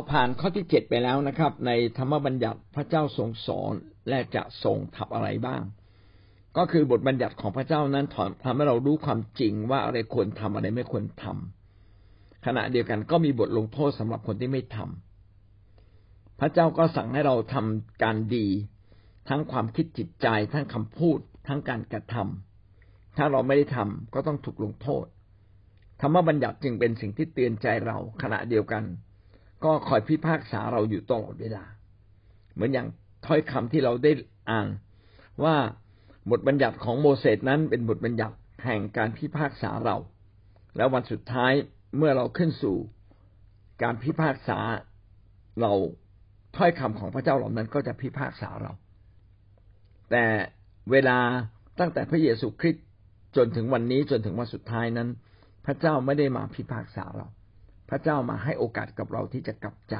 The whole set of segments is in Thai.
เราผ่านข้อที่เจ็ดไปแล้วนะครับ ในธรรมบัญญัติพระเจ้าทรงสอนและจะทรงทำอะไรบ้าง ก็คือบทบัญญัติของพระเจ้านั้นทำให้เรารู้ความจริงว่าอะไรควรทำอะไรไม่ควรทำขณะเดียวกันก็มีบทลงโทษสำหรับคนที่ไม่ทำพระเจ้าก็สั่งให้เราทำการดี ทั้งความคิดจิตใจ ทั้งคำพูด ทั้งการกระทำถ้าเราไม่ได้ทำก็ต้องถูกลงโทษธรรมบัญญัติจึงเป็นสิ่งที่เตือนใจเราขณะเดียวกัน ก็คอยพิพากษาเราอยู่ตลอดเวลา เหมือนอย่างถ้อยคำที่เราได้อ่านว่าบทบัญญัติของโมเสสนั้นเป็นบทบัญญัติแห่งการพิพากษาเรา แล้ววันสุดท้ายเมื่อเราขึ้นสู่การพิพากษาเราถ้อยคำของพระเจ้าเหล่านั้นก็จะพิพากษาเรา แต่เวลาตั้งแต่พระเยซูคริสต์จนถึงวันนี้จนถึงวันสุดท้ายนั้น พระเจ้าไม่ได้มาพิพากษาเรา พระเจ้ามาให้โอกาสกับเราที่จะกลับใจ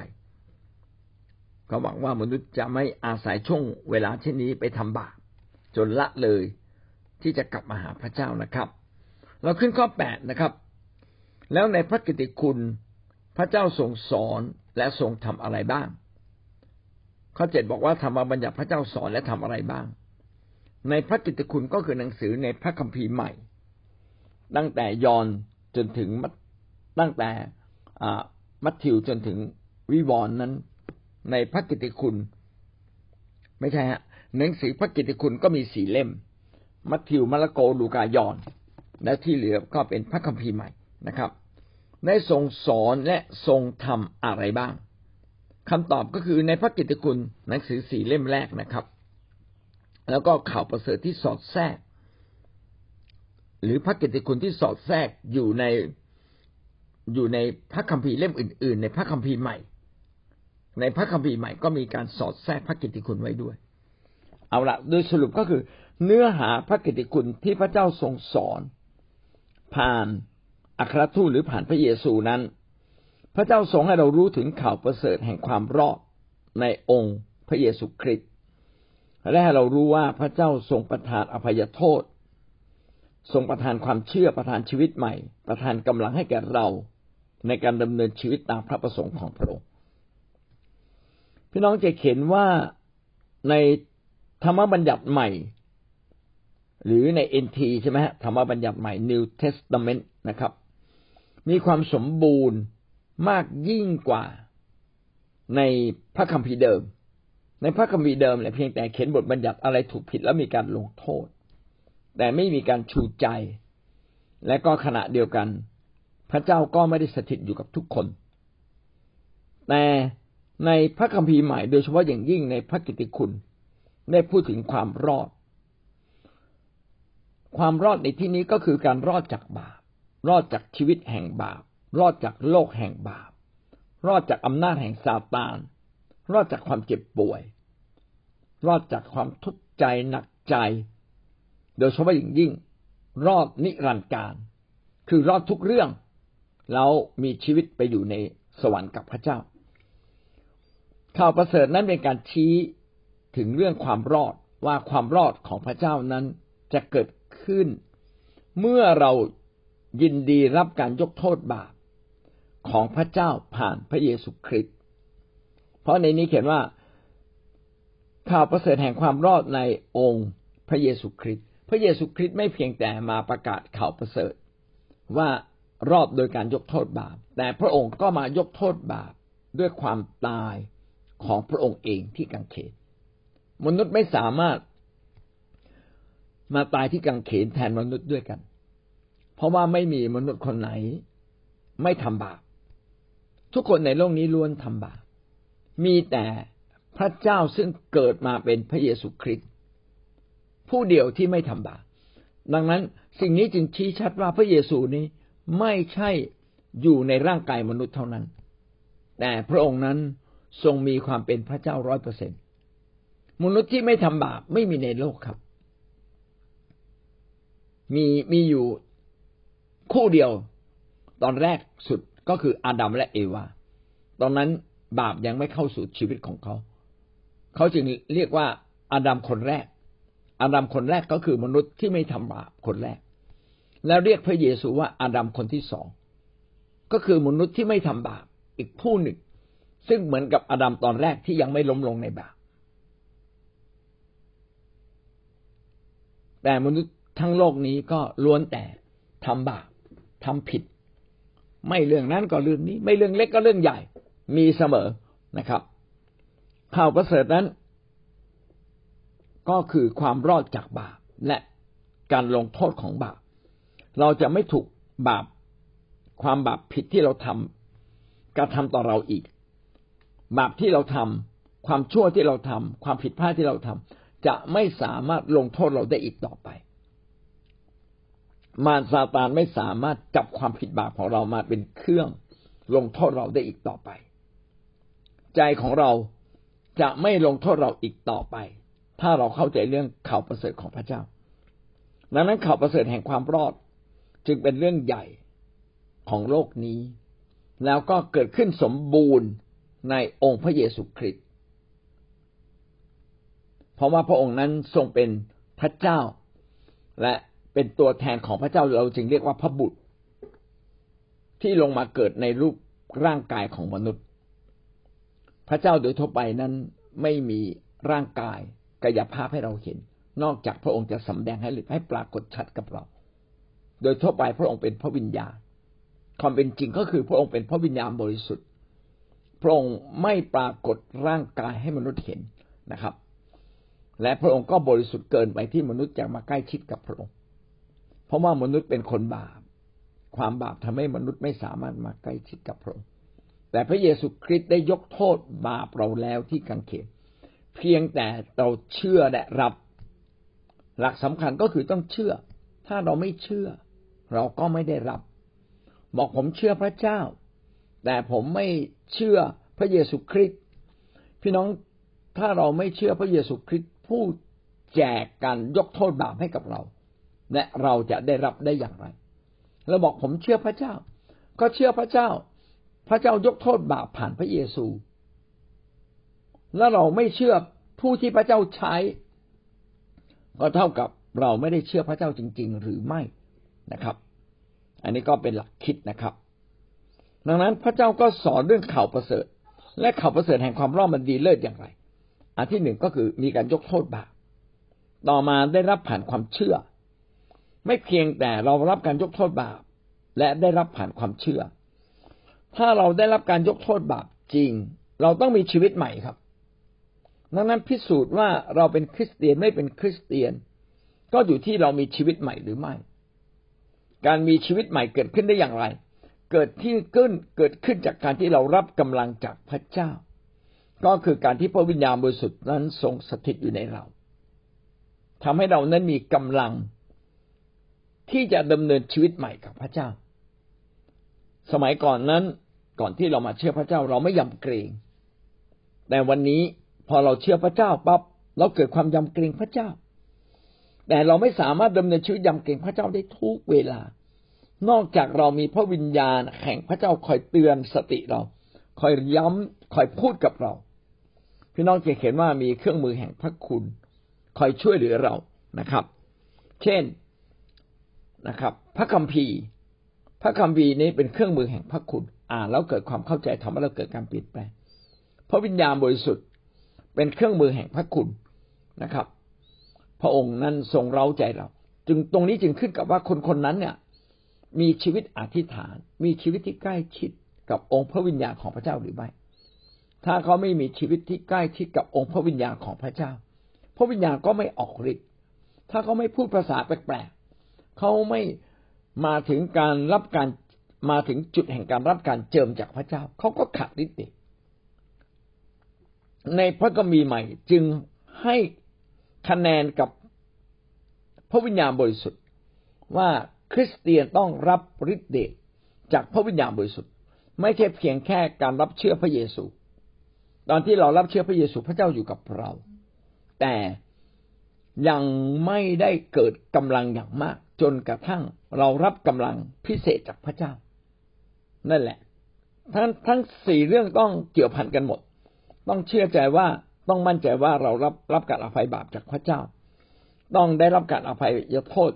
ก็หวังว่ามนุษย์จะไม่อาศัยช่วงเวลาเช่นนี้ไปทำบาปจนละเลยที่จะกลับมาหาพระเจ้านะครับ เราขึ้นข้อแปดนะครับ แล้วในพระกิติคุณพระเจ้าทรงสอนและทรงทำอะไรบ้าง ข้อเจ็ดบอกว่าธรรมบัญญัติพระเจ้าสอนและทำอะไรบ้าง ในพระกิตติคุณก็คือหนังสือในพระคัมภีร์ใหม่ ตั้งแต่ยอนจนถึงตั้งแต่ มัทธิวจนถึงวิวรณ์นั้น ในพระกิตติคุณ ไม่ใช่ฮะหนังสือพระกิตติคุณก็มีสี่เล่ม มัทธิวมาระโกลูกายอน และที่เหลือก็เป็นพระคัมภีร์ใหม่นะครับ ได้ทรงสอนและทรงทำอะไรบ้างคำตอบก็คือในพระกิตติคุณหนังสือสี่เล่มแรกนะครับ แล้วก็ข่าวประเสริฐที่สอดแทรก หรือพระกิตติคุณที่สอดแทรกอยู่ใน อยู่ในพระคัมภีร์เล่มอื่น ๆ ในพระคัมภีร์ใหม่ ในพระคัมภีร์ใหม่ก็มีการสอดแทรกพระกิตติคุณไว้ด้วย เอาละโดยสรุปก็คือ เนื้อหาพระกิตติคุณที่พระเจ้าทรงสอน ผ่านอัครทูตหรือผ่านพระเยซูนั้น พระเจ้าทรงให้เรารู้ถึงข่าวประเสริฐแห่งความรอดในองค์พระเยซูคริสต์และให้เรารู้ว่าพระเจ้าทรงประทานอภัยโทษ ทรงประทานความเชื่อประทานชีวิตใหม่ ประทานกำลังให้แก่เราในการดำเนินชีวิตตามพระประสงค์ของพระองค์พี่น้องจะเห็นว่าในธรรมบัญญัติใหม่ หรือในเอ็นทีใช่ไหมฮะธรรมบัญญัติใหม่ New Testament นะครับ มีความสมบูรณ์มากยิ่งกว่าในพระคัมภีร์เดิม ในพระคัมภีร์เดิมเนี่ยเพียงแต่เขียนบทบัญญัติอะไรถูกผิดแล้วมีการลงโทษ แต่ไม่มีการชูใจ และก็ขณะเดียวกัน พระเจ้าก็ไม่ได้สถิตอยู่กับทุกคน แต่ในพระคัมภีร์ใหม่โดยเฉพาะอย่างยิ่งในพระกิตติคุณ ได้พูดถึงความรอด ความรอดในที่นี้ก็คือการรอดจากบาป รอดจากชีวิตแห่งบาป รอดจากโลกแห่งบาป รอดจากอำนาจแห่งซาตาน รอดจากความเจ็บป่วย รอดจากความทุกข์ใจหนักใจ โดยเฉพาะอย่างยิ่ง รอดนิรันดร์การ คือรอดทุกเรื่องแล้วมีชีวิตไปอยู่ในสวรรค์กับพระเจ้า ข่าวประเสริฐนั้นเป็นการชี้ถึงเรื่องความรอดว่าความรอดของพระเจ้านั้นจะเกิดขึ้น เมื่อเรายินดีรับการยกโทษบาปของพระเจ้าผ่านพระเยซูคริสต์เพราะในนี้เขียนว่าข่าวประเสริฐแห่งความรอดในองค์พระเยซูคริสต์ พระเยซูคริสต์ไม่เพียงแต่มาประกาศข่าวประเสริฐ ว่ารอดโดยการยกโทษบาป แต่พระองค์ก็มายกโทษบาปด้วยความตายของพระองค์เองที่กังเขน มนุษย์ไม่สามารถมาตายที่กังเขนแทนมนุษย์ด้วยกัน เพราะว่าไม่มีมนุษย์คนไหน ไม่ทำบาป ทุกคนในโลกนี้ล้วนทำบาป มีแต่พระเจ้าซึ่งเกิดมาเป็นพระเยซูคริสต์ ผู้เดียวที่ไม่ทำบาปดังนั้นสิ่งนี้จึงชี้ชัดว่าพระเยซูนี้ไม่ใช่อยู่ในร่างกายมนุษย์เท่านั้น แต่พระองค์นั้นทรงมีความเป็นพระเจ้าร้อยเปอร์เซ็นมนุษย์ที่ไม่ทำบาปไม่มีในโลกครับ มีมีอยู่คู่เดียว ตอนแรกสุดก็คืออาดัมและเอวา ตอนนั้นบาปยังไม่เข้าสู่ชีวิตของเขา เขาจึงเรียกว่าอาดัมคนแรก อาดัมคนแรกก็คือมนุษย์ที่ไม่ทำบาปคนแรก แล้วเรียกพระเยซูว่าอาดัมคนที่สองก็คือมนุษย์ที่ไม่ทำบาปอีกผู้หนึ่ง ซึ่งเหมือนกับอาดัมตอนแรกที่ยังไม่ล้มลงในบาปแต่มนุษย์ทั้งโลกนี้ก็ล้วนแต่ทำบาปทำผิด ไม่เรื่องนั้นก็เรื่องนี้ ไม่เรื่องเล็กก็เรื่องใหญ่มีเสมอนะครับ ข่าวประเสริฐนั้น ก็คือความรอดจากบาปและการลงโทษของบาป เราจะไม่ถูกบาปความบาปผิดที่เราทำกระทำต่อเราอีก บาปที่เราทำความชั่วที่เราทำความผิดพลาดที่เราทำจะไม่สามารถลงโทษเราได้อีกต่อไป มารซาตานไม่สามารถจับความผิดบาปของเรามาเป็นเครื่อง ลงโทษเราได้อีกต่อไป ใจของเราจะไม่ลงโทษเราอีกต่อไป ถ้าเราเข้าใจเรื่องข่าวประเสริฐของพระเจ้า ดังนั้นข่าวประเสริฐแห่งความรอด จึงเป็นเรื่องใหญ่ของโลกนี้ แล้วก็เกิดขึ้นสมบูรณ์ในองค์พระเยซูคริสต์เพราะว่าพระองค์นั้นทรงเป็นพระเจ้า และเป็นตัวแทนของพระเจ้าเราจึงเรียกว่าพระบุตร ที่ลงมาเกิดในรูปร่างกายของมนุษย์ พระเจ้าโดยทั่วไปนั้นไม่มีร่างกาย กายภาพให้เราเห็น นอกจากพระองค์จะสำแดงให้หรือให้ปรากฏชัดกับเรา โดยทั่วไปพระองค์เป็นพระวิญญาณความเป็นจริงก็คือพระองค์เป็นพระวิญญาณบริสุทธิ์ พระองค์ไม่ปรากฏร่างกายให้มนุษย์เห็นนะครับ และพระองค์ก็บริสุทธิ์เกินไปที่มนุษย์จะมาใกล้ชิดกับพระองค์ เพราะว่ามนุษย์เป็นคนบาป ความบาปทำให้มนุษย์ไม่สามารถมาใกล้ชิดกับพระองค์ แต่พระเยซูคริสต์ได้ยกโทษบาปเราแล้วที่กังเขน เพียงแต่เราเชื่อและรับ หลักสำคัญก็คือต้องเชื่อ ถ้าเราไม่เชื่อ เราก็ไม่ได้รับ บอกผมเชื่อพระเจ้า แต่ผมไม่เชื่อพระเยซูคริสต์พี่น้องถ้าเราไม่เชื่อพระเยซูคริสต์ผู้แจกการยกโทษบาปให้กับเรา และเราจะได้รับได้อย่างไรเราบอกผมเชื่อพระเจ้า ก็เชื่อพระเจ้า พระเจ้ายกโทษบาปผ่านพระเยซู แล้วเราไม่เชื่อผู้ที่พระเจ้าใช้ ก็เท่ากับเราไม่ได้เชื่อพระเจ้าจริง ๆ หรือไม่นะครับ อันนี้ก็เป็นหลักคิดนะครับ ดังนั้นพระเจ้าก็สอนเรื่องข่าวประเสริฐ และข่าวประเสริฐแห่งความรอดมันดีเลิศอย่างไร อันที่หนึ่งก็คือมีการยกโทษบาปต่อมาได้รับผ่านความเชื่อ ไม่เพียงแต่เรารับการยกโทษบาป และได้รับผ่านความเชื่อ ถ้าเราได้รับการยกโทษบาปจริง เราต้องมีชีวิตใหม่ครับ ดังนั้นพิสูจน์ว่าเราเป็นคริสเตียนไม่เป็นคริสเตียน ก็อยู่ที่เรามีชีวิตใหม่หรือไม่ การมีชีวิตใหม่เกิดขึ้นได้อย่างไร เกิดที่ขึ้นเกิดขึ้นจากการที่เรารับกำลังจากพระเจ้า ก็คือการที่พระวิญญาณบริสุทธิ์นั้นทรงสถิตอยู่ในเราทำให้เรานั้นมีกำลังที่จะดำเนินชีวิตใหม่กับพระเจ้า สมัยก่อนนั้นก่อนที่เรามาเชื่อพระเจ้าเราไม่ยำเกรง แต่วันนี้ พอเราเชื่อพระเจ้าปั๊บเราเกิดความยำเกรงพระเจ้า แต่เราไม่สามารถดำเนินชีวิตยำเก่งพระเจ้าได้ทุกเวลา นอกจากเรามีพระวิญญาณแห่งพระเจ้าคอยเตือนสติเรา คอยย้ำคอยพูดกับเรา พี่น้องจะเห็นว่ามีเครื่องมือแห่งพระคุณ คอยช่วยเหลือเรานะครับ เช่นนะครับ พระคัมภีร์ พระคัมภีร์นี้เป็นเครื่องมือแห่งพระคุณ อ่านแล้วเกิดความเข้าใจทำให้เราเกิดการเปลี่ยนแปลงพระวิญญาณบริสุทธิ์ เป็นเครื่องมือแห่งพระคุณนะครับ พระองค์นั้นทรงเร้าใจเรา จึงตรงนี้จึงขึ้นกับว่าคนคนนั้นเนี่ย มีชีวิตอธิษฐาน มีชีวิตที่ใกล้ชิดกับองค์พระวิญญาณของพระเจ้าหรือไม่ ถ้าเขาไม่มีชีวิตที่ใกล้ชิดกับองค์พระวิญญาณของพระเจ้า พระวิญญาณก็ไม่ออกฤทธิ์ ถ้าเขาไม่พูดภาษาแปลกๆ เขาไม่มาถึงการรับการมาถึงจุดแห่งการรับการเจิมจากพระเจ้า เขาก็ขาดฤทธิ์ ในพระกมีใหม่จึงให้คะแนนกับพระวิญญาณบริสุทธิ์ว่าคริสเตียนต้องรับฤทธิ์เดชจากพระวิญญาณบริสุทธิ์ ไม่ใช่เพียงแค่การรับเชื่อพระเยซู ตอนที่เรารับเชื่อพระเยซูพระเจ้าอยู่กับเรา แต่ยังไม่ได้เกิดกำลังอย่างมาก จนกระทั่งเรารับกำลังพิเศษจากพระเจ้า นั่นแหละ ทั้งทั้งสี่เรื่องต้องเกี่ยวพันกันหมด ต้องเชื่อใจว่าต้องมั่นใจว่าเรารับรับการอภัยบาปจากพระเจ้า ต้องได้รับการอภัยโทษ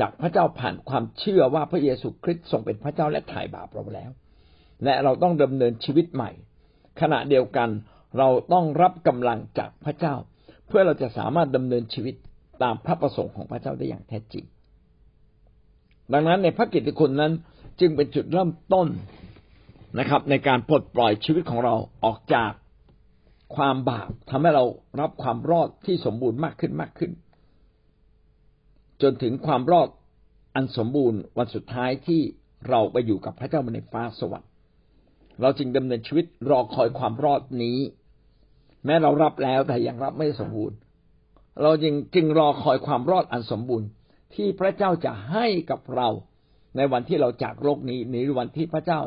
จากพระเจ้าผ่านความเชื่อว่าพระเยซูคริสต์ทรงเป็นพระเจ้าและถ่ายบาปเราแล้ว และเราต้องดำเนินชีวิตใหม่ ขณะเดียวกันเราต้องรับกำลังจากพระเจ้า เพื่อเราจะสามารถดำเนินชีวิตตามพระประสงค์ของพระเจ้าได้อย่างแท้จริง ดังนั้นในพระกิตติคุณนั้นจึงเป็นจุดเริ่มต้นนะครับ ในการปลดปล่อยชีวิตของเราออกจาก ความบาปทำให้เรารับความรอดที่สมบูรณ์มากขึ้นมากขึ้น จนถึงความรอดอันสมบูรณ์วันสุดท้ายที่เราไปอยู่กับพระเจ้าในฟ้าสวรรค์เราจึงดำเนินชีวิตรอคอยความรอดนี้ แม้เรารับแล้วแต่ยังรับไม่สมบูรณ์ เราจึงจึงรอคอยความรอดอันสมบูรณ์ ที่พระเจ้าจะให้กับเราในวันที่เราจากโลกนี้ในวันที่พระเจ้า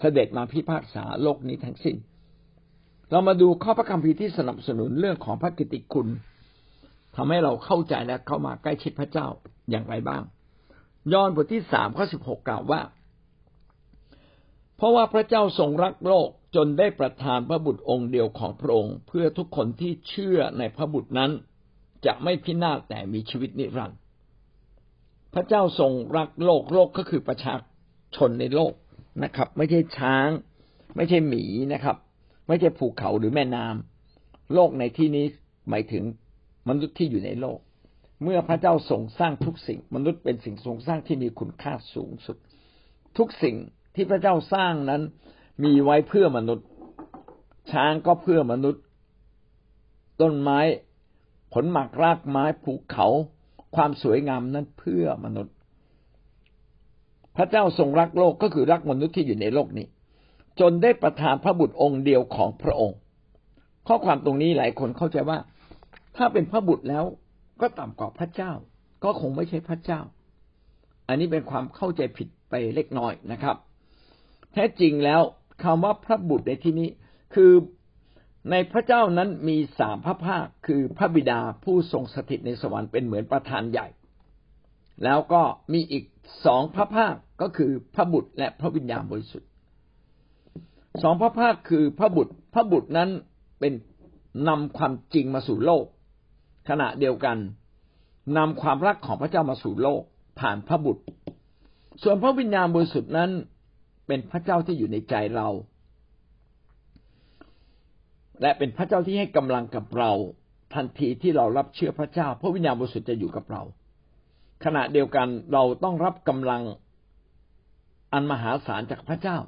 เสด็จมาพิพากษาโลกนี้ทั้งสิ้น เรามาดูข้อพระคัมภีร์ที่สนับสนุนเรื่องของพระกิตติคุณทำให้เราเข้าใจและเข้ามาใกล้ชิดพระเจ้าอย่างไรบ้าง ยอห์นบทที่สามข้อสิบหกกล่าวว่า เพราะว่าพระเจ้าทรงรักโลกจนได้ประทานพระบุตรองค์เดียวของพระองค์ เพื่อทุกคนที่เชื่อในพระบุตรนั้น จะไม่พินาศแต่มีชีวิตนิรันดร์พระเจ้าทรงรักโลกโลกก็คือประชาชนในโลกนะครับ ไม่ใช่ช้าง ไม่ใช่หมีนะครับ ไม่ใช่ภูเขาหรือแม่น้ำโลกในที่นี้หมายถึงมนุษย์ที่อยู่ในโลก เมื่อพระเจ้าทรงสร้างทุกสิ่ง มนุษย์เป็นสิ่งทรงสร้างที่มีคุณค่าสูงสุด ทุกสิ่งที่พระเจ้าสร้างนั้นมีไว้เพื่อมนุษย์ ช้างก็เพื่อมนุษย์ ต้นไม้ ผลหมากรากไม้ภูเขา ความสวยงามนั้นเพื่อมนุษย์ พระเจ้าทรงรักโลกก็คือรักมนุษย์ที่อยู่ในโลกนี้ จนได้ประทานพระบุตรองค์เดียวของพระองค์ ข้อความตรงนี้หลายคนเข้าใจว่า ถ้าเป็นพระบุตรแล้วก็ต่ำกว่าพระเจ้า ก็คงไม่ใช่พระเจ้า อันนี้เป็นความเข้าใจผิดไปเล็กน้อยนะครับ แท้จริงแล้วคำว่าพระบุตรในที่นี้คือในพระเจ้านั้นมีสามพระภาค คือพระบิดาผู้ทรงสถิตในสวรรค์เป็นเหมือนประธานใหญ่ แล้วก็มีอีกสองพระภาคก็คือพระบุตรและพระวิญญาณบริสุทธิ์ สองพระภาคคือพระบุตร พระบุตรนั้นเป็นนำความจริงมาสู่โลก ขณะเดียวกันนำความรักของพระเจ้ามาสู่โลก ผ่านพระบุตร ส่วนพระวิญญาณบริสุทธิ์นั้น เป็นพระเจ้าที่อยู่ในใจเรา และเป็นพระเจ้าที่ให้กำลังกับเรา ทันทีที่เรารับเชื่อพระเจ้า พระวิญญาณบริสุทธิ์จะอยู่กับเรา ขณะเดียวกันเราต้องรับกำลังอันมหาศาลจากพระเจ้า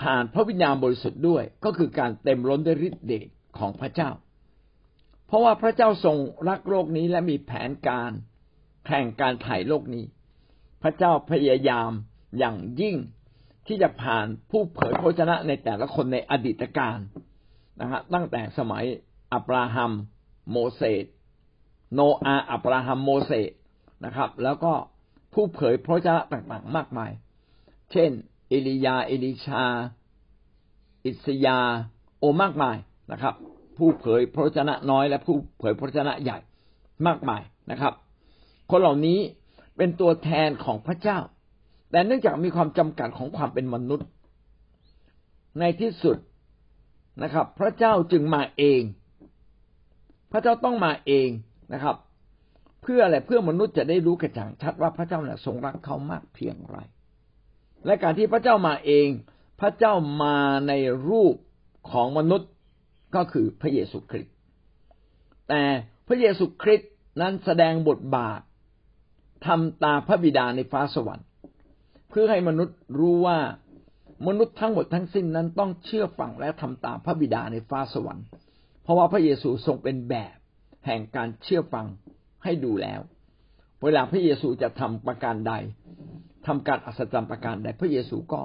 ผ่านพระวิญญาณบริสุทธิ์ด้วย ก็คือการเต็มล้นด้วยฤทธิ์เดชของพระเจ้า เพราะว่าพระเจ้าทรงรักโลกนี้และมีแผนการแข่งการถ่ายโลกนี้ พระเจ้าพยายามอย่างยิ่งที่จะผ่านผู้เผยพระชนะในแต่ละคนในอดีตการนะฮะตั้งแต่สมัยอับราฮัม โมเสสโนอาอับราฮัมโมเสสนะครับ แล้วก็ผู้เผยพระชนะต่างๆ มากมาย เช่น เอลียา เอลิชา อิสยา โอมากมายนะครับ ผู้เผยพระชนะน้อยและผู้เผยพระชนะใหญ่มากมายนะครับ คนเหล่านี้เป็นตัวแทนของพระเจ้า แต่เนื่องจากมีความจำกัดของความเป็นมนุษย์ ในที่สุดนะครับ พระเจ้าจึงมาเอง พระเจ้าต้องมาเองนะครับ เพื่ออะไรเพื่อมนุษย์จะได้รู้กระจ่างชัดว่าพระเจ้าเนี่ยทรงรักเขามากเพียงไร และการที่พระเจ้ามาเอง พระเจ้ามาในรูปของมนุษย์ก็คือพระเยซูคริสต์แต่พระเยซูคริสต์นั้นแสดงบทบาททำตาพระบิดาในฟ้าสวรรค์ เพื่อให้มนุษย์รู้ว่ามนุษย์ทั้งหมดทั้งสิ้นนั้นต้องเชื่อฟังและทำตามพระบิดาในฟ้าสวรรค์ เพราะว่าพระเยซูทรงเป็นแบบแห่งการเชื่อฟังให้ดูแล้ว เวลาพระเยซูจะทำประการใด ทำการอัศจรรย์ประการใดพระเยซูก็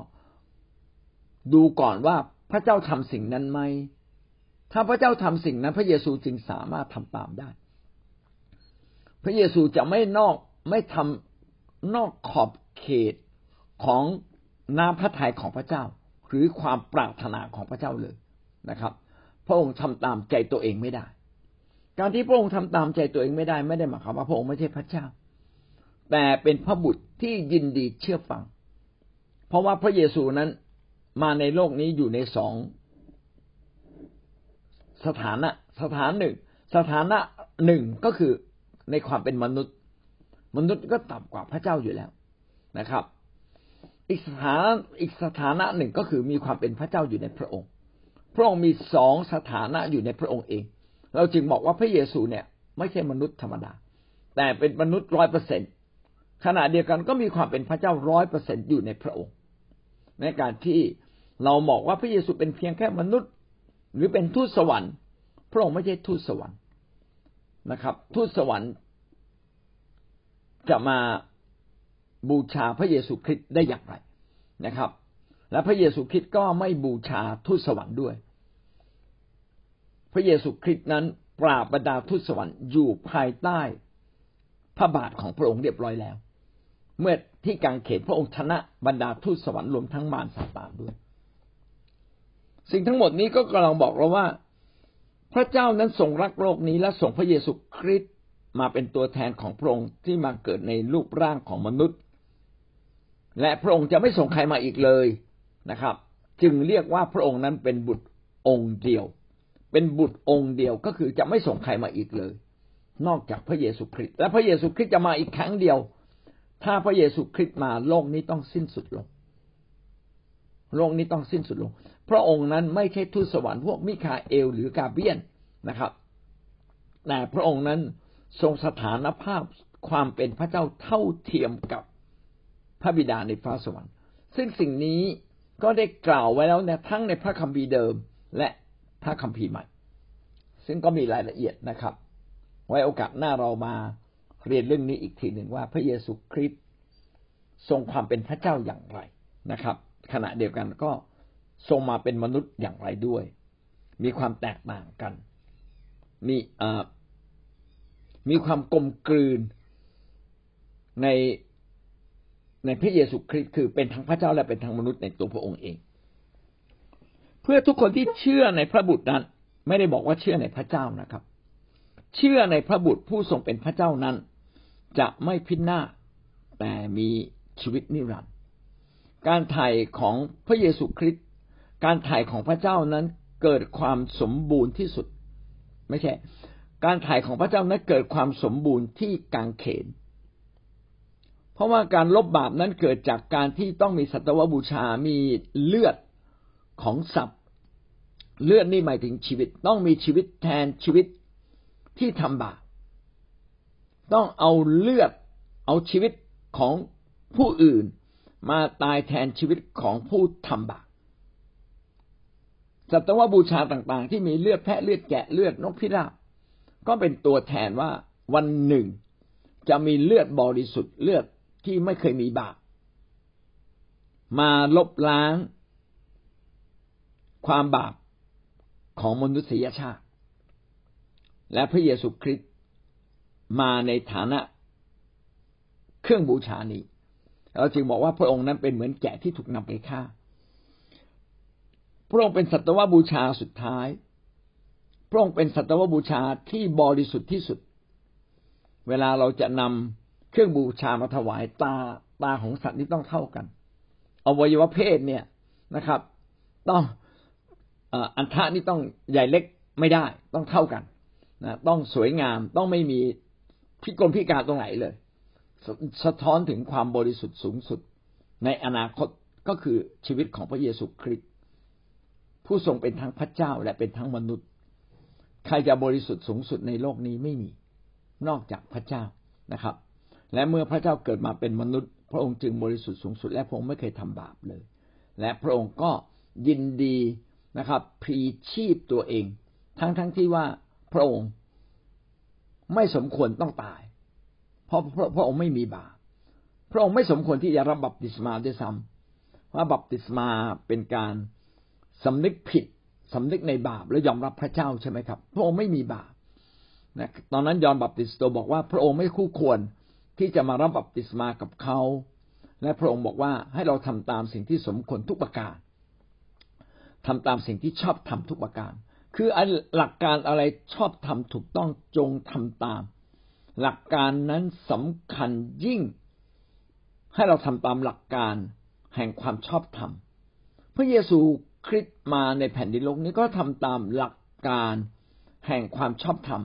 ดูก่อนว่าพระเจ้าทำสิ่งนั้นไหม ถ้าพระเจ้าทำสิ่งนั้น พระเยซูจึงสามารถทำตามได้ พระเยซูจะไม่นอกไม่ทำนอกขอบเขตของน้ำพระทัยของพระเจ้า หรือความปรารถนาของพระเจ้าเลยนะครับ พระองค์ทำตามใจตัวเองไม่ได้ การที่พระองค์ทำตามใจตัวเองไม่ได้ ไม่ได้หมายความว่าพระองค์ไม่ใช่พระเจ้า แต่เป็นพระบุตรที่ยินดีเชื่อฟัง เพราะว่าพระเยซูนั้นมาในโลกนี้อยู่ในสองสถานะสถานหนึ่ง สถานะหนึ่งก็คือในความเป็นมนุษย์ มนุษย์ก็ต่ำกว่าพระเจ้าอยู่แล้วนะครับ อีกสถานะอีกสถานะหนึ่งก็คือมีความเป็นพระเจ้าอยู่ในพระองค์ พระองค์มีสองสถานะอยู่ในพระองค์เอง เราจึงบอกว่าพระเยซูเนี่ย ไม่ใช่มนุษย์ธรรมดา แต่เป็นมนุษย์ร้อยเปอร์เซ็น ขณะเดียวกันก็มีความเป็นพระเจ้าร้อยเปอร์เซ็นอยู่ในพระองค์ในการที่เราบอกว่าพระเยซูเป็นเพียงแค่มนุษย์ หรือเป็นทูตสวรรค์ พระองค์ไม่ใช่ทูตสวรรค์นะครับ ทูตสวรรค์จะมาบูชาพระเยซูคริสต์ได้อย่างไรนะครับ และพระเยซูคริสต์ก็ไม่บูชาทูตสวรรค์ด้วย พระเยซูคริสต์นั้นปราบบรรดาทูตสวรรค์อยู่ภายใต้พระบาทของพระองค์เรียบร้อยแล้ว เมื่อที่กางเขนพระองค์ชนะบรรดาทูตสวรรค์รวมทั้งมารซาตานด้วย สิ่งทั้งหมดนี้ก็กำลังบอกเราว่า พระเจ้านั้นทรงรักโลกนี้และส่งพระเยซูคริสต์มาเป็นตัวแทนของพระองค์ที่มาเกิดในรูปร่างของมนุษย์ และพระองค์จะไม่ส่งใครมาอีกเลยนะครับ จึงเรียกว่าพระองค์นั้นเป็นบุตรองค์เดียว เป็นบุตรองค์เดียวก็คือจะไม่ส่งใครมาอีกเลย นอกจากพระเยซูคริสต์และพระเยซูคริสต์จะมาอีกครั้งเดียว ถ้าพระเยซูคริสต์มาโลกนี้ต้องสิ้นสุดลง โลกนี้ต้องสิ้นสุดลง พระองค์นั้นไม่ใช่ทูตสวรรค์พวกมิคาเอลหรือกาเบียนนะครับแต่พระองค์นั้นทรงสถานภาพความเป็นพระเจ้าเท่าเทียมกับพระบิดาในฟ้าสวรรค์ ซึ่งสิ่งนี้ก็ได้กล่าวไว้แล้วเนี่ยทั้งในพระคัมภีร์เดิมและพระคัมภีร์ใหม่ ซึ่งก็มีรายละเอียดนะครับ ไว้โอกาสหน้าเรามา เรียนเรื่องนี้อีกทีหนึ่งว่าพระเยซูคริสต์ทรงความเป็นพระเจ้าอย่างไรนะครับ ขณะเดียวกันก็ทรงมาเป็นมนุษย์อย่างไรด้วย มีความแตกต่างกัน มีมีความกลมกลืนในในพระเยซูคริสต์คือเป็นทั้งพระเจ้าและเป็นทั้งมนุษย์ในตัวพระองค์เอง เพื่อทุกคนที่เชื่อในพระบุตรนั้น ไม่ได้บอกว่าเชื่อในพระเจ้านะครับ เชื่อในพระบุตรผู้ทรงเป็นพระเจ้านั้น จะไม่พินาศแต่มีชีวิตนิรันดร์การไถ่ของพระเยซูคริสต์การไถ่ของพระเจ้านั้นเกิดความสมบูรณ์ที่สุด ไม่ใช่ การถ่ายของพระเจ้านั้นเกิดความสมบูรณ์ที่กางเขน เพราะว่าการลบบาปนั้นเกิดจากการที่ต้องมีสัตวบูชา มีเลือดของสัตว์ เลือดนี่หมายถึงชีวิต ต้องมีชีวิตแทนชีวิตที่ทำบาป ต้องเอาเลือดเอาชีวิตของผู้อื่น มาตายแทนชีวิตของผู้ทำบาปสัตวบูชาต่างๆ ที่มีเลือดแพะเลือดแกะเลือดนกพิราบก็เป็นตัวแทนว่าวันหนึ่ง จะมีเลือดบริสุทธิ์เลือดที่ไม่เคยมีบาปมาลบล้าง ความบาปของมนุษยชาติ และพระเยซูคริสต์ มาในฐานะเครื่องบูชานี้ เราจึงบอกว่าพระองค์นั้นเป็นเหมือนแกะที่ถูกนำไปฆ่า พระองค์เป็นสัตวบูชาสุดท้าย พระองค์เป็นสัตวบูชาที่บริสุทธิ์ที่สุด เวลาเราจะนำเครื่องบูชามาถวายตาตาของสัตว์นี่ต้องเท่ากัน อวัยวะเพศเนี่ยนะครับ ต้องอันทะนี่ต้องใหญ่เล็กไม่ได้ ต้องเท่ากันนะต้องสวยงามต้องไม่มี พิกลพิการตรงไหนเลยสะท้อนถึงความบริสุทธิ์สูงสุด ในอนาคตก็คือชีวิตของพระเยซูคริสต์ผู้ทรงเป็นทั้งพระเจ้าและเป็นทั้งมนุษย์ ใครจะบริสุทธิ์สูงสุดในโลกนี้ไม่มี นอกจากพระเจ้านะครับ และเมื่อพระเจ้าเกิดมาเป็นมนุษย์ พระองค์จึงบริสุทธิ์สูงสุด และพระองค์ไม่เคยทำบาปเลย และพระองค์ก็ยินดีนะครับพลีชีพตัวเอง ทั้งทั้งที่ว่าพระองค์ ไม่สมควรต้องตาย เพราะพระพระองค์ไม่มีบาปพระองค์ไม่สมควรที่จะรับบัพติศมาด้วยซ้ำว่าบัพติศมาเป็นการสำนึกผิดสำนึกในบาปและยอมรับพระเจ้าใช่ไหมครับ พระองค์ไม่มีบาปนะตอนนั้นยอห์นบัพติสโตบอกว่าพระองค์ไม่คู่ควรที่จะมารับบัพติศมากับเขา และพระองค์บอกว่าให้เราทำตามสิ่งที่สมควรทุกประการทำตามสิ่งที่ชอบทำทุกประการ คือหลักการอะไรชอบทำถูกต้องจงทำตาม หลักการนั้นสำคัญยิ่ง ให้เราทำตามหลักการแห่งความชอบธรรมพระเยซูคริสต์มาในแผ่นดินโลกนี้ก็ทำตามหลักการแห่งความชอบธรรม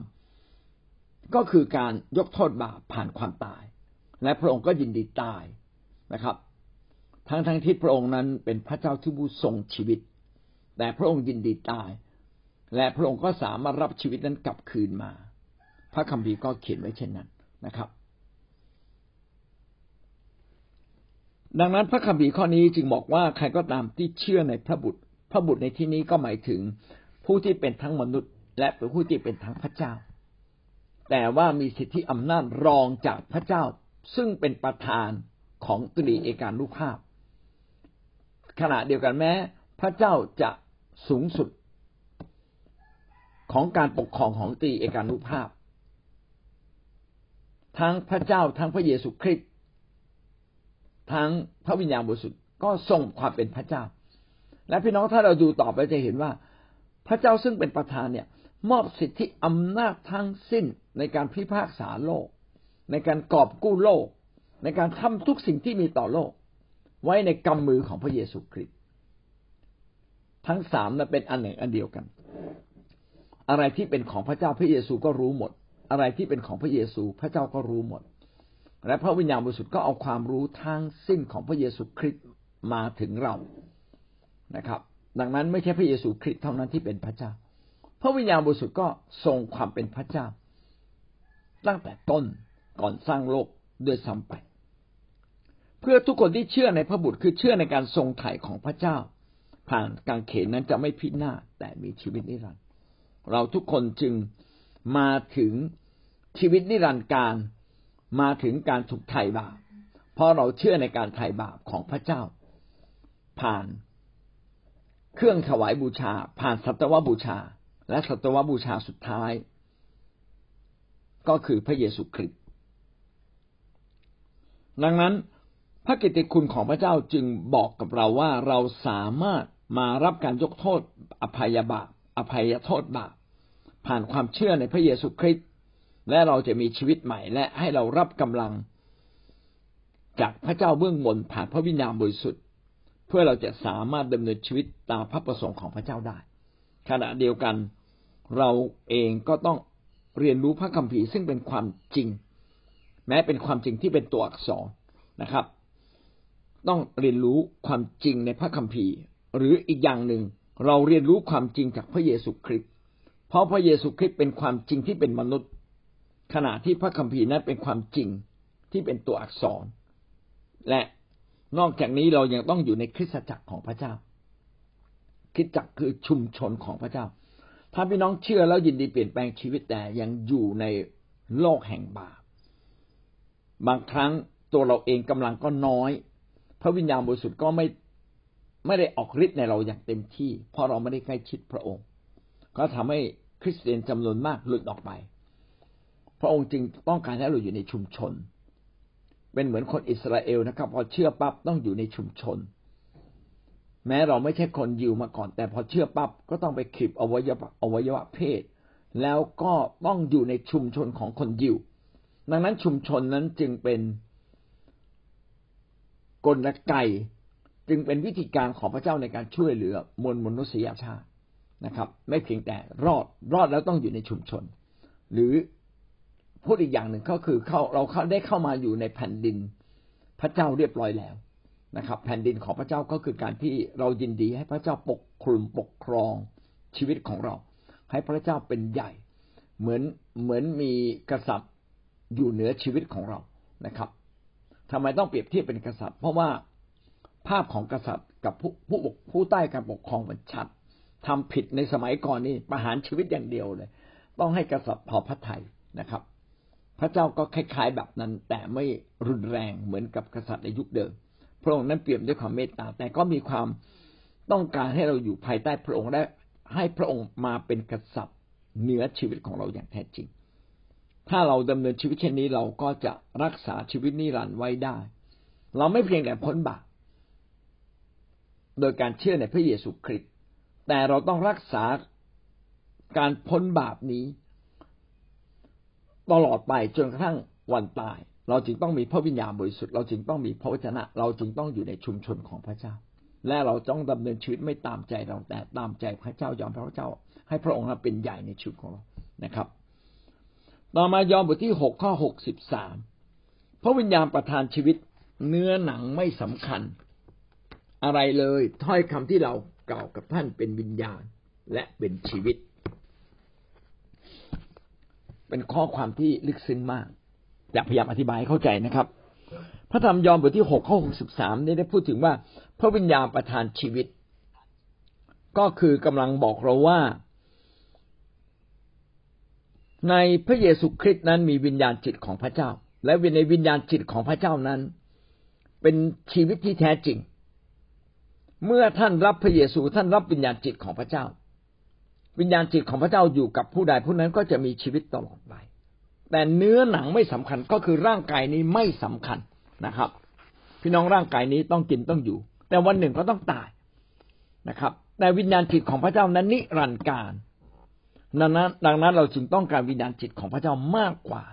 ก็คือการยกโทษบาปผ่านความตาย และพระองค์ก็ยินดีตายนะครับ ทั้งทั้งที่พระองค์นั้นเป็นพระเจ้าที่ผู้ทรงชีวิต แต่พระองค์ยินดีตาย และพระองค์ก็สามารถรับชีวิตนั้นกลับคืนมา พระคัมภีร์ก็เขียนไว้เช่นนั้นนะครับ ดังนั้นพระคัมภีร์ข้อนี้จึงบอกว่าใครก็ตามที่เชื่อในพระบุตร พระบุตรในที่นี้ก็หมายถึงผู้ที่เป็นทั้งมนุษย์ และเป็นผู้ที่เป็นทั้งพระเจ้า แต่ว่ามีสิทธิอำนาจรองจากพระเจ้า ซึ่งเป็นประธานของตรีเอกานุภาพ ขณะเดียวกันแม้ พระเจ้าจะสูงสุด ของการปกครองของตรีเอกานุภาพ ทั้งพระเจ้าทั้งพระเยซูคริสต์ทั้งพระวิญญาณบริสุทธิ์ก็ทรงความเป็นพระเจ้า และพี่น้องถ้าเราดูต่อไปจะเห็นว่า พระเจ้าซึ่งเป็นประธานเนี่ย มอบสิทธิอำนาจทั้งสิ้นในการพิพากษาโลก ในการกอบกู้โลก ในการทำทุกสิ่งที่มีต่อโลก ไว้ในกำมือของพระเยซูคริสต์ทั้งสามนั้นเป็นอันหนึ่งอันเดียวกัน อะไรที่เป็นของพระเจ้าพระเยซูก็รู้หมด อะไรที่เป็นของพระเยซูพระเจ้าก็รู้หมด และพระวิญญาณบริสุทธิ์ก็เอาความรู้ทั้งสิ้นของพระเยซูคริสต์มาถึงเรานะครับ ดังนั้นไม่ใช่พระเยซูคริสต์เท่านั้นที่เป็นพระเจ้า พระวิญญาณบริสุทธิ์ก็ทรงความเป็นพระเจ้า ตั้งแต่ต้นก่อนสร้างโลกด้วยซ้ำไป เพื่อทุกคนที่เชื่อในพระบุตรคือเชื่อในการทรงไถ่ของพระเจ้า ผ่านกางเขนนั้นจะไม่พินาศแต่มีชีวิตนิรันดร์ เราทุกคนจึงมาถึงชีวิตนิรันดร์การมาถึงการถูกไถ่บาปเพราะเราเชื่อในการไถ่บาปของพระเจ้า ผ่านเครื่องถวายบูชา ผ่านสัตวบูชา และสัตวบูชาสุดท้าย ก็คือพระเยซูคริสต์ดังนั้นพระกิตติคุณของพระเจ้าจึงบอกกับเราว่าเราสามารถมารับการยกโทษ อภัยบาปอภัยโทษบาป ผ่านความเชื่อในพระเยซูคริสต์และเราจะมีชีวิตใหม่ และให้เรารับกำลัง จากพระเจ้าเบื้องบนผ่านพระวิญญาณบริสุทธิ์ เพื่อเราจะสามารถดำเนินชีวิตตามพระประสงค์ของพระเจ้าได้ ขณะเดียวกันเราเองก็ต้องเรียนรู้พระคัมภีร์ซึ่งเป็นความจริง แม้เป็นความจริงที่เป็นตัวอักษรนะครับ ต้องเรียนรู้ความจริงในพระคัมภีร์ หรืออีกอย่างหนึ่งเราเรียนรู้ความจริงจากพระเยซูคริสต์ เพราะพระเยซูคริสต์เป็นความจริงที่เป็นมนุษย์ ขณะที่พระคัมภีร์นั้นเป็นความจริงที่เป็นตัวอักษร และนอกจากนี้เรายังต้องอยู่ในคริสตจักรของพระเจ้า คริสตจักรคือชุมชนของพระเจ้า ถ้าพี่น้องเชื่อแล้วยินดีเปลี่ยนแปลงชีวิตแต่ยังอยู่ในโลกแห่งบาป บางครั้งตัวเราเองกำลังก็น้อย พระวิญญาณบริสุทธิ์ก็ไม่ไม่ได้ออกฤทธิ์ในเราอย่างเต็มที่ เพราะเราไม่ได้ใกล้ชิดพระองค์ ก็ทำให้คริสเตียนจำนวนมากหลุดออกไป พระองค์จึงต้องการให้เราอยู่ในชุมชน เป็นเหมือนคนอิสราเอลนะครับ พอเชื่อปั๊บต้องอยู่ในชุมชน แม้เราไม่ใช่คนยิวมาก่อน แต่พอเชื่อปั๊บก็ต้องไปคลิปอวัยวะอวัยวะเพศ แล้วก็ต้องอยู่ในชุมชนของคนยิว ดังนั้นชุมชนนั้นจึงเป็นกลไกจึงเป็นวิธีการของพระเจ้าในการช่วยเหลือมวลมนุษยชาติ นะครับ ไม่เพียงแต่รอดรอดแล้วต้องอยู่ในชุมชน หรือพูดอีกอย่างหนึ่งก็คือเขาเราเข้าได้เข้ามาอยู่ในแผ่นดินพระเจ้าเรียบร้อยแล้วนะครับ แผ่นดินของพระเจ้าก็คือการที่เรายินดีให้พระเจ้าปกคลุมปกครองชีวิตของเรา ให้พระเจ้าเป็นใหญ่ เหมือนเหมือนมีกษัตริย์อยู่เหนือชีวิตของเรานะครับทำไมต้องเปรียบเทียบเป็นกษัตริย์ เพราะว่าภาพของกษัตริย์กับผู้ผู้ผู้ใต้การปกครองมันชัด ทำผิดในสมัยก่อนนี่ประหารชีวิตอย่างเดียวเลย ต้องให้กษัตริย์พอพระทัยนะครับ พระเจ้าก็คล้ายๆแบบนั้น แต่ไม่รุนแรงเหมือนกับกษัตริย์ในยุคเดิม พระองค์นั้นเปี่ยมด้วยความเมตตา แต่ก็มีความต้องการให้เราอยู่ภายใต้พระองค์และให้พระองค์มาเป็นกษัตริย์เหนือชีวิตของเราอย่างแท้จริง ถ้าเราดำเนินชีวิตเช่นนี้เราก็จะรักษาชีวิตนิรันดร์ไว้ได้ เราไม่เพียงแต่พ้นบาปโดยการเชื่อในพระเยซูคริสต์ แต่เราต้องรักษาการพ้นบาปนี้ ตลอดไปจนกระทั่งวันตาย เราจึงต้องมีพระวิญญาณบริสุทธิ์เราจึงต้องมีพระวจนะ เราจึงต้องอยู่ในชุมชนของพระเจ้า และเราต้องดำเนินชีวิตไม่ตามใจเราแต่ตามใจพระเจ้ายอมพระเจ้า ให้พระองค์เป็นใหญ่ในชีวิตของเรานะครับ ต่อมายอมบทที่หกข้อหกสิบสามพระวิญญาณประทานชีวิตเนื้อหนังไม่สำคัญ อะไรเลยถ้อยคำที่เรา กล่าวกับท่านเป็นวิญญาณและเป็นชีวิต เป็นข้อความที่ลึกซึ้งมากอยากพยายามอธิบายให้เข้าใจนะครับ พระธรรมยอห์นบทที่หกข้อหกสิบสามได้พูดถึงว่า พระวิญญาณประทานชีวิต ก็คือกำลังบอกเราว่า ในพระเยซูคริสต์นั้นมีวิญญาณจิตของพระเจ้า และในวิญญาณจิตของพระเจ้านั้น เป็นชีวิตที่แท้จริง เมื่อท่านรับพระเยซูท่านรับวิญญาณจิตของพระเจ้า วิญญาณจิตของพระเจ้าอยู่กับผู้ใดผู้นั้นก็จะมีชีวิตตลอดไป แต่เนื้อหนังไม่สำคัญก็คือร่างกายนี้ไม่สำคัญนะครับ พี่น้องร่างกายนี้ต้องกินต้องอยู่ แต่วันหนึ่งก็ต้องตายนะครับ แต่วิญญาณจิตของพระเจ้านั้นนิรันดร์การดังนั้นดังนั้นเราจึงต้องการวิญญาณจิตของพระเจ้ามากกว่า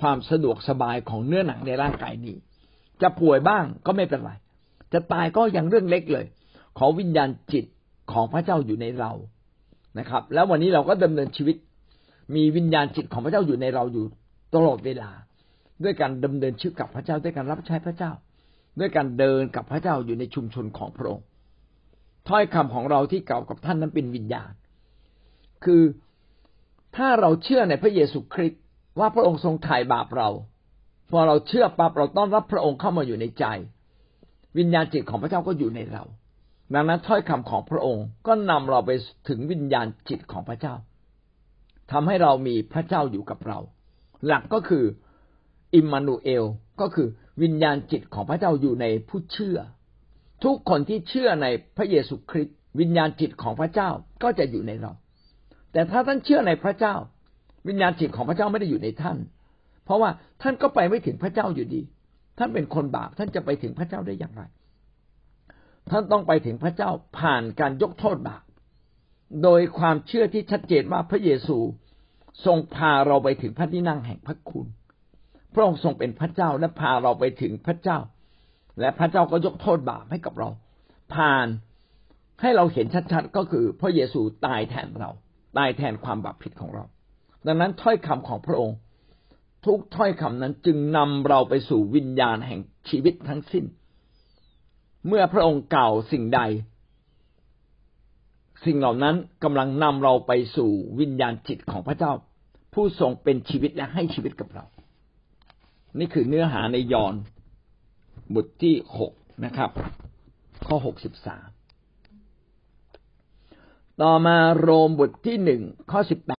ความสะดวกสบายของเนื้อหนังในร่างกายนี้ จะป่วยบ้างก็ไม่เป็นไร จะตายก็ยังเรื่องเล็กเลย ขอวิญญาณจิตของพระเจ้าอยู่ในเรานะครับ แล้ววันนี้เราก็ดำเนินชีวิต มีวิญญาณจิตของพระเจ้าอยู่ในเราอยู่ตลอดเวลา ด้วยการดำเนินชีวิตกับพระเจ้าด้วยการรับใช้พระเจ้า ด้วยการเดินกับพระเจ้าอยู่ในชุมชนของพระองค์ถ้อยคำของเราที่เก่ากับท่านนั้นเป็นวิญญาณ คือถ้าเราเชื่อในพระเยซูคริสต์ว่าพระองค์ทรงไถ่บาปเรา พอเราเชื่อปั๊บเราต้อนรับพระองค์เข้ามาอยู่ในใจ วิญญาณจิตของพระเจ้าก็อยู่ในเรา ดังนั้นถ้อยคำของพระองค์ก็นำเราไปถึงวิญญาณจิตของพระเจ้าทำให้เรามีพระเจ้าอยู่กับเรา หลักก็คืออิมมานูเอลก็คือวิญญาณจิตของพระเจ้าอยู่ในผู้เชื่อ ทุกคนที่เชื่อในพระเยซูคริสต์วิญญาณจิตของพระเจ้าก็จะอยู่ในเรา แต่ถ้าท่านเชื่อในพระเจ้า วิญญาณจิตของพระเจ้าไม่ได้อยู่ในท่าน เพราะว่าท่านก็ไปไม่ถึงพระเจ้าอยู่ดี ท่านเป็นคนบาปท่านจะไปถึงพระเจ้าได้อย่างไร ท่านต้องไปถึงพระเจ้าผ่านการยกโทษบาปโดยความเชื่อที่ชัดเจนว่าพระเยซูทรงพาเราไปถึงพระที่นั่งแห่งพระคุณ พระองค์ทรงเป็นพระเจ้าและพาเราไปถึงพระเจ้า และพระเจ้าก็ยกโทษบาปให้กับเรา ผ่านให้เราเห็นชัดๆก็คือพระเยซูตายแทนเรา ตายแทนความบาปผิดของเรา ดังนั้นถ้อยคำของพระองค์ ทุกถ้อยคำนั้นจึงนำเราไปสู่วิญญาณแห่งชีวิตทั้งสิ้น เมื่อพระองค์กล่าวสิ่งใด สิ่งเหล่านั้นกำลังนำเราไปสู่วิญญาณจิตของพระเจ้า ผู้ทรงเป็นชีวิตและให้ชีวิตกับเรา นี่คือเนื้อหาในยอห์นบทที่หกนะครับ ข้อหกสิบสามต่อมาโรมบทที่หนึ่งข้อสิบแป